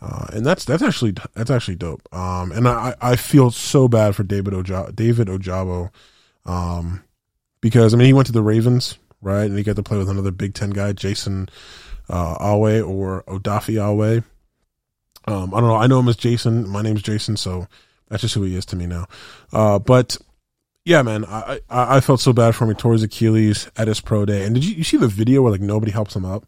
Uh, and that's that's actually that's actually dope. Um, and I, I feel so bad for David Oja- David Ojabo, um, because I mean he went to the Ravens, right, and he got to play with another Big Ten guy, Jason uh, Oweh or Odafe Oweh. Um, I don't know. I know him as Jason. My name's Jason, so that's just who he is to me now. Uh, but yeah, man, I, I, I felt so bad for him. He tore his Achilles at his pro day. And did you, you see the video where like nobody helps him up?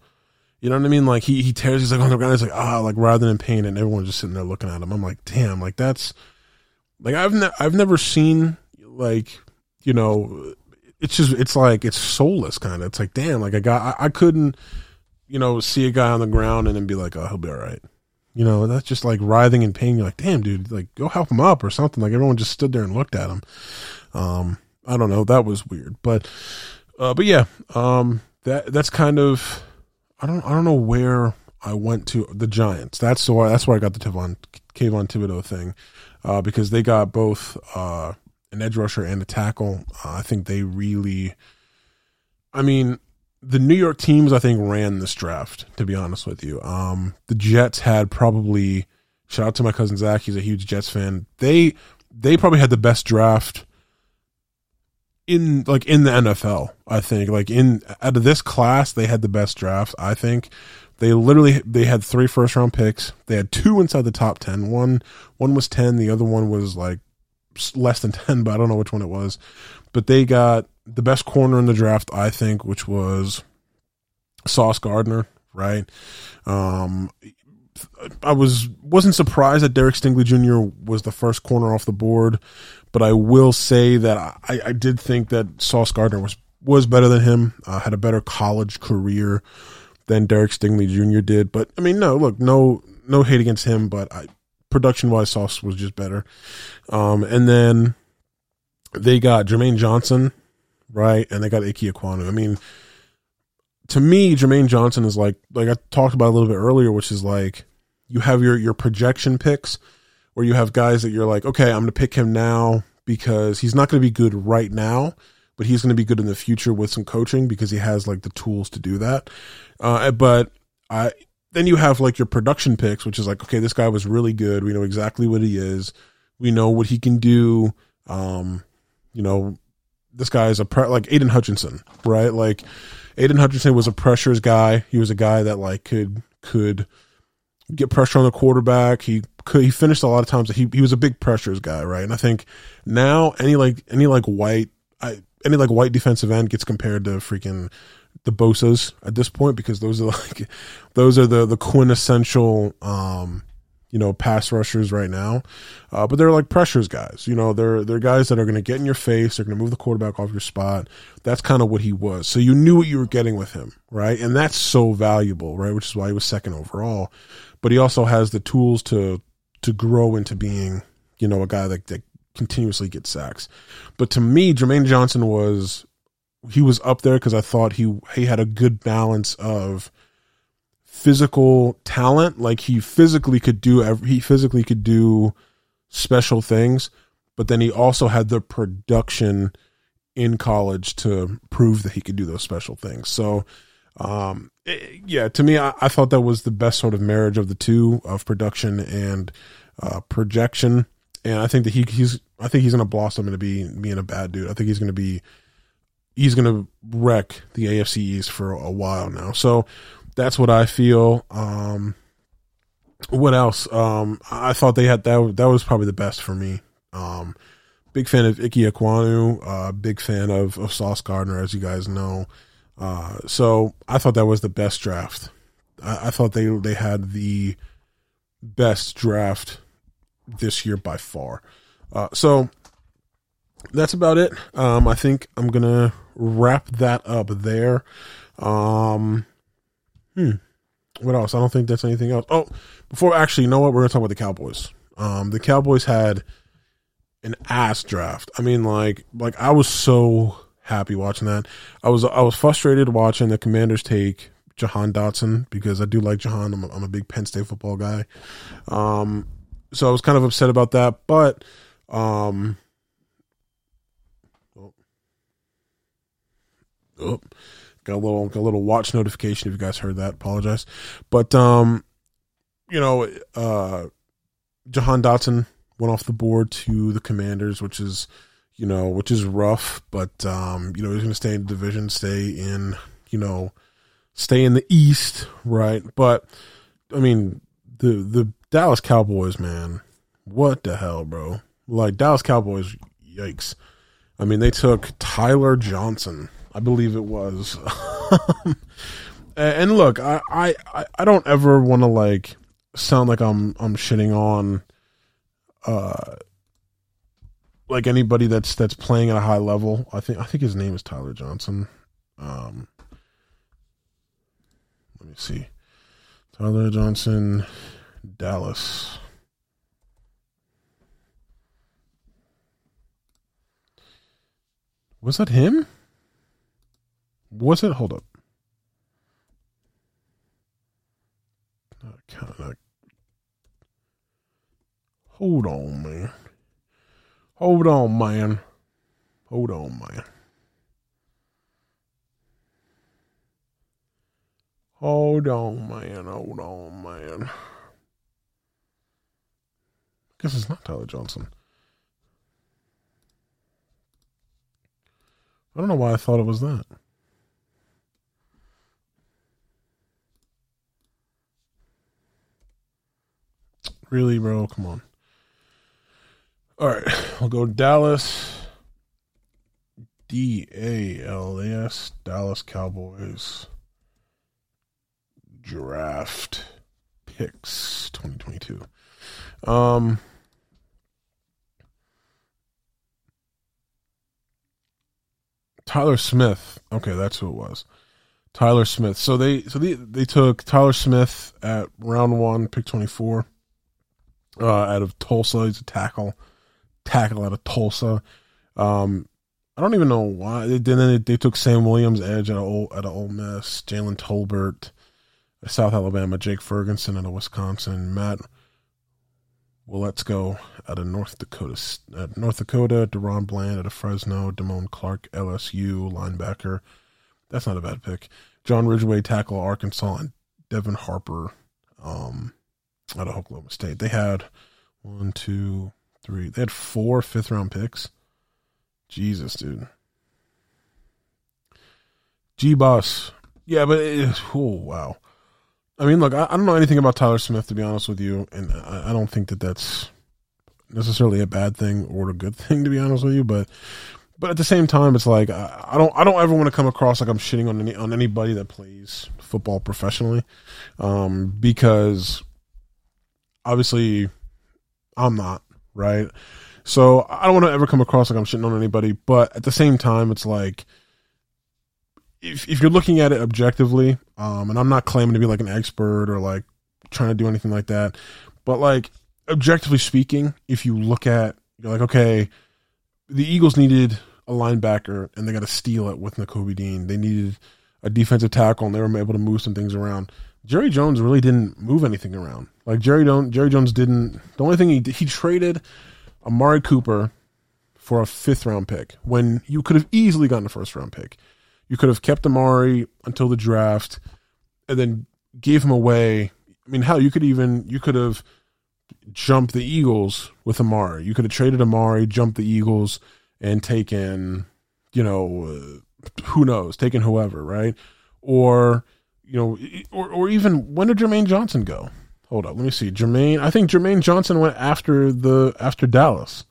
You know what I mean? Like he, he tears, he's like on the ground. He's like, ah, like rather than pain. And everyone's just sitting there looking at him. I'm like, damn, like that's like, I've, ne- I've never seen like, you know, it's just, it's like, it's soulless kind of. It's like, damn, like a guy, I, I couldn't, you know, see a guy on the ground and then be like, oh, he'll be all right. You know, that's just like writhing in pain. You're like, damn, dude, like go help him up or something. Like everyone just stood there and looked at him. Um, I don't know. That was weird, but, uh, but yeah, um, that, that's kind of, I don't, I don't know where I went to the Giants. That's the why, that's where I got the Tevon, Kayvon Thibodeaux thing, uh, because they got both, uh, an edge rusher and a tackle. Uh, I think they really, I mean, the New York teams, I think, ran this draft, to be honest with you. Um, the Jets had probably, shout out to my cousin Zach, he's a huge Jets fan. They, they probably had the best draft in like in the NFL. I think like in out of this class, they had the best draft. I think they literally they had three first round picks. They had two inside the top ten. One one was ten. The other one was like less than ten, but I don't know which one it was. But they got the best corner in the draft, I think, which was Sauce Gardner. Right. Um, I was wasn't surprised that Derek Stingley Jr. was the first corner off the board. But I will say that I, I did think that Sauce Gardner was was better than him. Uh, had a better college career than Derek Stingley Jr. did. But I mean, no, look, no no hate against him, but I, production wise, Sauce was just better. Um, and then they got Jermaine Johnson, right, and they got Ike Ekwonu. I mean, to me, Jermaine Johnson is like like I talked about a little bit earlier, which is like you have your your projection picks where you have guys that you're like, okay, I'm going to pick him now because he's not going to be good right now, but he's going to be good in the future with some coaching because he has like the tools to do that. Uh, but I, then you have like your production picks, which is like, okay, this guy was really good. We know exactly what he is. We know what he can do. Um, you know, this guy is a pre- like Aidan Hutchinson, right? Like Aidan Hutchinson was a pressures guy. He was a guy that like could could get pressure on the quarterback. He could he finished a lot of times. He he was a big pressures guy, right? And I think now any like any like white I any like white defensive end gets compared to freaking the Bosa's at this point because those are like those are the the quintessential um you know pass rushers right now. Uh, but they're like pressures guys. You know they're they're guys that are going to get in your face. They're going to move the quarterback off your spot. That's kind of what he was. So you knew what you were getting with him, right? And that's so valuable, right? Which is why he was second overall but he also has the tools to to grow into being, you know, a guy that, that continuously gets sacks. But to me, Jermaine Johnson was he was up there because I thought he he had a good balance of physical talent, like he physically could do he physically could do special things, but then he also had the production in college to prove that he could do those special things. So um, it, yeah, to me, I, I, thought that was the best sort of marriage of the two of production and uh, projection. and I think that he he's I think he's going to blossom into be being a bad dude. I think he's going to be he's going to wreck the AFC East for a while now. So that's what I feel. Um, what else? Um, I thought they had that. That was probably the best for me. Um, big fan of Ike Ekwonu. Uh, big fan of, of Sauce Gardner, as you guys know. Uh, so I thought that was the best draft. I, I thought they they had the best draft this year by far. Uh, so that's about it. Um, I think I'm gonna wrap that up there. Um, hmm. What else? I don't think that's anything else. Oh, before actually, you know what? We're gonna talk about the Cowboys. Um, the Cowboys had an ass draft. I mean, like, like I was so happy watching that. I was I was frustrated watching the Commanders take Jahan Dotson because I do like Jahan. I'm a, I'm a big Penn State football guy. Um, so I was kind of upset about that, but um, oh, got a little got a little watch notification. If you guys heard that, apologize. But um, you know, uh, Jahan Dotson went off the board to the Commanders, which is you know, which is rough. But um, you know, he's going to stay in the division, stay in you know, stay in the East, right? But I mean, the the Dallas Cowboys, man, what the hell, bro? Like Dallas Cowboys, yikes! I mean, they took Tyler Johnson, I believe it was. and look, I I I don't ever want to like sound like I'm I'm shitting on uh like anybody that's that's playing at a high level. I think I think his name is Tyler Johnson. Um let me see. Tyler Johnson Dallas. Was that him? Was it? Hold up. Hold on, man. Hold on, man. Hold on, man. Hold on, man. Hold on, man. I guess it's not Tyler Johnson. I don't know why I thought it was that. Really, bro? Come on. All right, I'll go Dallas. D A L S Dallas Cowboys draft picks 2022. Um Tyler Smith. Okay, that's who it was. Tyler Smith. So they so they they took Tyler Smith at round one, pick twenty four, uh, out of Tulsa. He's a tackle, tackle out of Tulsa. Um, I don't even know why. They, then they, they took Sam Williams, edge at a Ole, a Ole Miss, Jalen Tolbert, South Alabama, Jake Ferguson out of Wisconsin, Matt Waletzko out of North Dakota. Uh, North Dakota, DaRon Bland out of Fresno, Damone Clark, LSU, linebacker. That's not a bad pick. John Ridgeway, tackle, Arkansas, and Devin Harper um, out of Oklahoma State. They had one, two, three. They had four fifth round picks. Jesus, dude. G Boss. Yeah, but oh, wow. I mean, look, I, I, don't know anything about Tyler Smith to be honest with you, and I, I, don't think that that's necessarily a bad thing or a good thing to be honest with you. But, but at the same time, it's like I, I don't I don't ever want to come across like I'm shitting on any on anybody that plays football professionally, um, because obviously I'm not right. So I don't want to ever come across like I'm shitting on anybody, but at the same time, it's like if if you're looking at it objectively, um, and I'm not claiming to be like an expert or like trying to do anything like that, but like objectively speaking, if you look at you're like, okay, the Eagles needed a linebacker and they got to steal it with Nakobe Dean. They needed a defensive tackle and they were able to move some things around. Jerry Jones really didn't move anything around. Like Jerry don't Jerry Jones didn't. The only thing he he traded Amari Cooper for a fifth round pick when you could have easily gotten a first round pick. You could have kept Amari until the draft and then gave him away. I mean, hell, you could even you could have jumped the Eagles with Amari. You could have traded Amari, jumped the Eagles, and taken, you know, uh, who knows, taken whoever, right? Or, you know, or, or even when did Jermaine Johnson go? Hold up, let me see. Jermaine, I think Jermaine Johnson went after the after Dallas,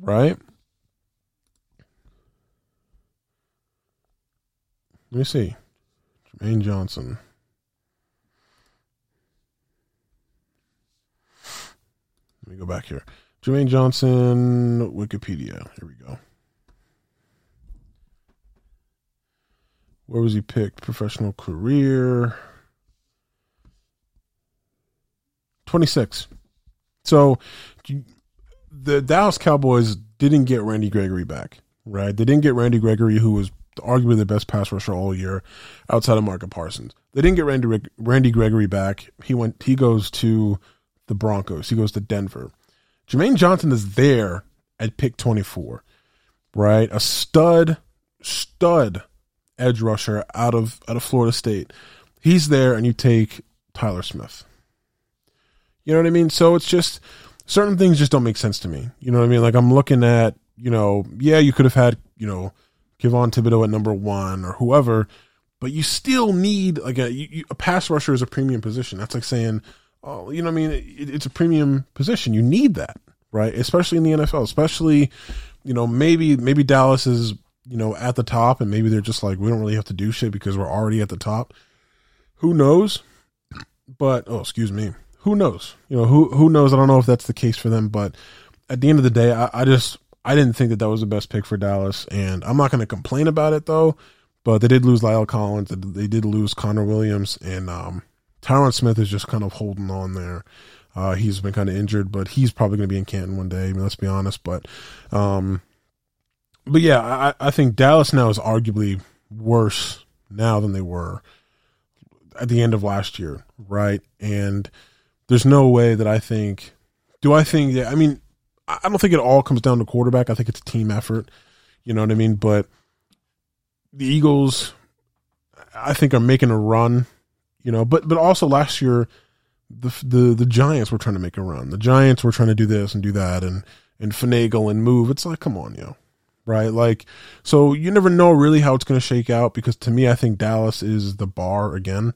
right? Let me see. Jermaine Johnson. Let me go back here. Jermaine Johnson, Wikipedia. Here we go. Where was he picked? Professional career. 26. So the Dallas Cowboys didn't get Randy Gregory back, right? They didn't get Randy Gregory, who was arguably the best pass rusher all year outside of Micah Parsons. They didn't get Randy, Randy Gregory back. He went, he goes to the Broncos. He goes to Denver. Jermaine Johnson is there at pick 24, right? A stud, stud edge rusher out of, out of Florida State. He's there and you take Tyler Smith. You know what I mean? So it's just certain things just don't make sense to me. You know what I mean? Like I'm looking at, you know, yeah, you could have had, you know, Kayvon Thibodeaux at number one or whoever, but you still need like a you, a pass rusher is a premium position. That's like saying, oh, you know, what I mean, it, it's a premium position. You need that, right? Especially in the NFL. Especially, you know, maybe maybe Dallas is you know at the top, and maybe they're just like we don't really have to do shit because we're already at the top. Who knows? But oh, excuse me who knows? You know, who who knows? I don't know if that's the case for them, but at the end of the day, I, I just I didn't think that that was the best pick for Dallas, and I'm not going to complain about it though. But they did lose La'el Collins, they did lose Connor Williams, and um, Tyron Smith is just kind of holding on there. Uh, he's been kind of injured, but he's probably going to be in Canton one day. I mean, let's be honest. But, um, but yeah, I, I think Dallas now is arguably worse now than they were at the end of last year, right? And there's no way that I think. Do I think? Yeah, I mean, I don't think it all comes down to quarterback. I think it's a team effort. You know what I mean? But the Eagles, I think, are making a run. You know, but but also last year, the the the Giants were trying to make a run. The Giants were trying to do this and do that and and finagle and move. It's like, come on, yo, right? Like, so you never know really how it's going to shake out because to me, I think Dallas is the bar again.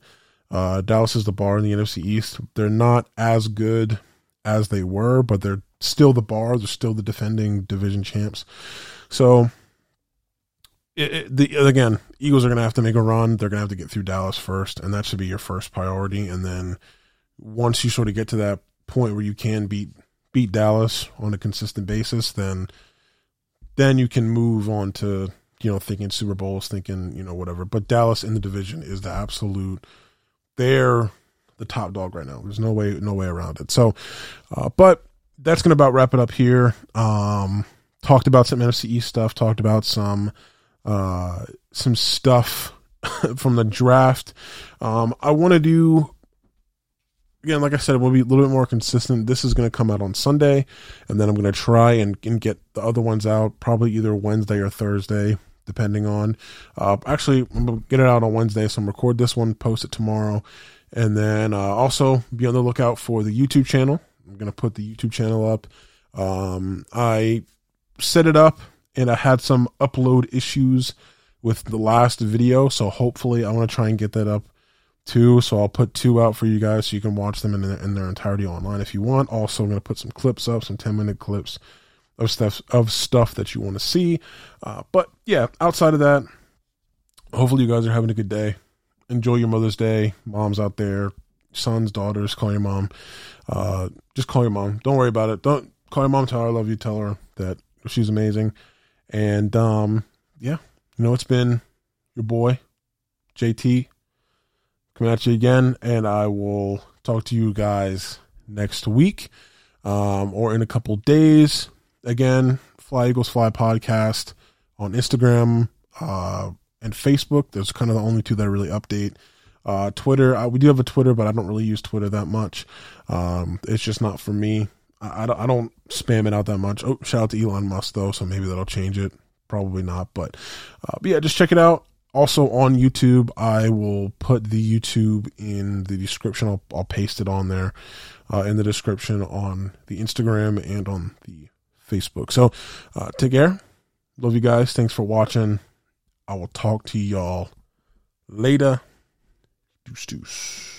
Uh, Dallas is the bar in the NFC East. They're not as good as they were, but they're still the bar. They're still the defending division champs. So, it, it, the, again, Eagles are going to have to make a run. They're going to have to get through Dallas first, and that should be your first priority. And then once you sort of get to that point where you can beat beat Dallas on a consistent basis, then then you can move on to you know thinking Super Bowls, thinking you know whatever. But Dallas in the division is the absolute they're the top dog right now. There's no way, no way around it. So, uh, but that's to about wrap it up here. Um, talked about some NFC East stuff. Talked about some, uh, some stuff from the draft. Um, I want to do again, like I said, we'll be a little bit more consistent. This is going to come out on Sunday, and then I'm going to try and, and, get the other ones out probably either Wednesday or Thursday depending on. Uh, actually, I'm gonna get it out on Wednesday, so I'm record this one, post it tomorrow, and then uh, also be on the lookout for the YouTube channel. I'm gonna put the YouTube channel up. Um, I set it up, and I had some upload issues with the last video, so hopefully I want to try and get that up too. So I'll put two out for you guys so you can watch them in their, in their entirety online if you want. Also, I'm gonna put some clips up, some 10 minute clips of stuff of stuff that you want to see. Uh, but yeah, outside of that, hopefully you guys are having a good day. Enjoy your Mother's Day, moms out there, sons, daughters. Call your mom. Uh, just call your mom. Don't worry about it. Don't call your mom. Tell her I love you. Tell her that she's amazing. And um, yeah, you know it's been your boy JT coming at you again, and I will talk to you guys next week um, or in a couple days again, Fly Eagles Fly podcast on Instagram uh, and Facebook. Those are kind of the only two that I really update. Uh, Twitter, uh, we do have a Twitter, but I don't really use Twitter that much. Um, it's just not for me. I, I, don't, I, don't, spam it out that much. Oh, shout out to Elon Musk though, so maybe that'll change it. Probably not, but, uh, but yeah, just check it out. also on YouTube. I will put the YouTube in the description. I'll, I'll paste it on there uh, in the description on the Instagram and on the Facebook. So, uh, take care. Love you guys. Thanks for watching. I will talk to y'all later. Deuce, deuce.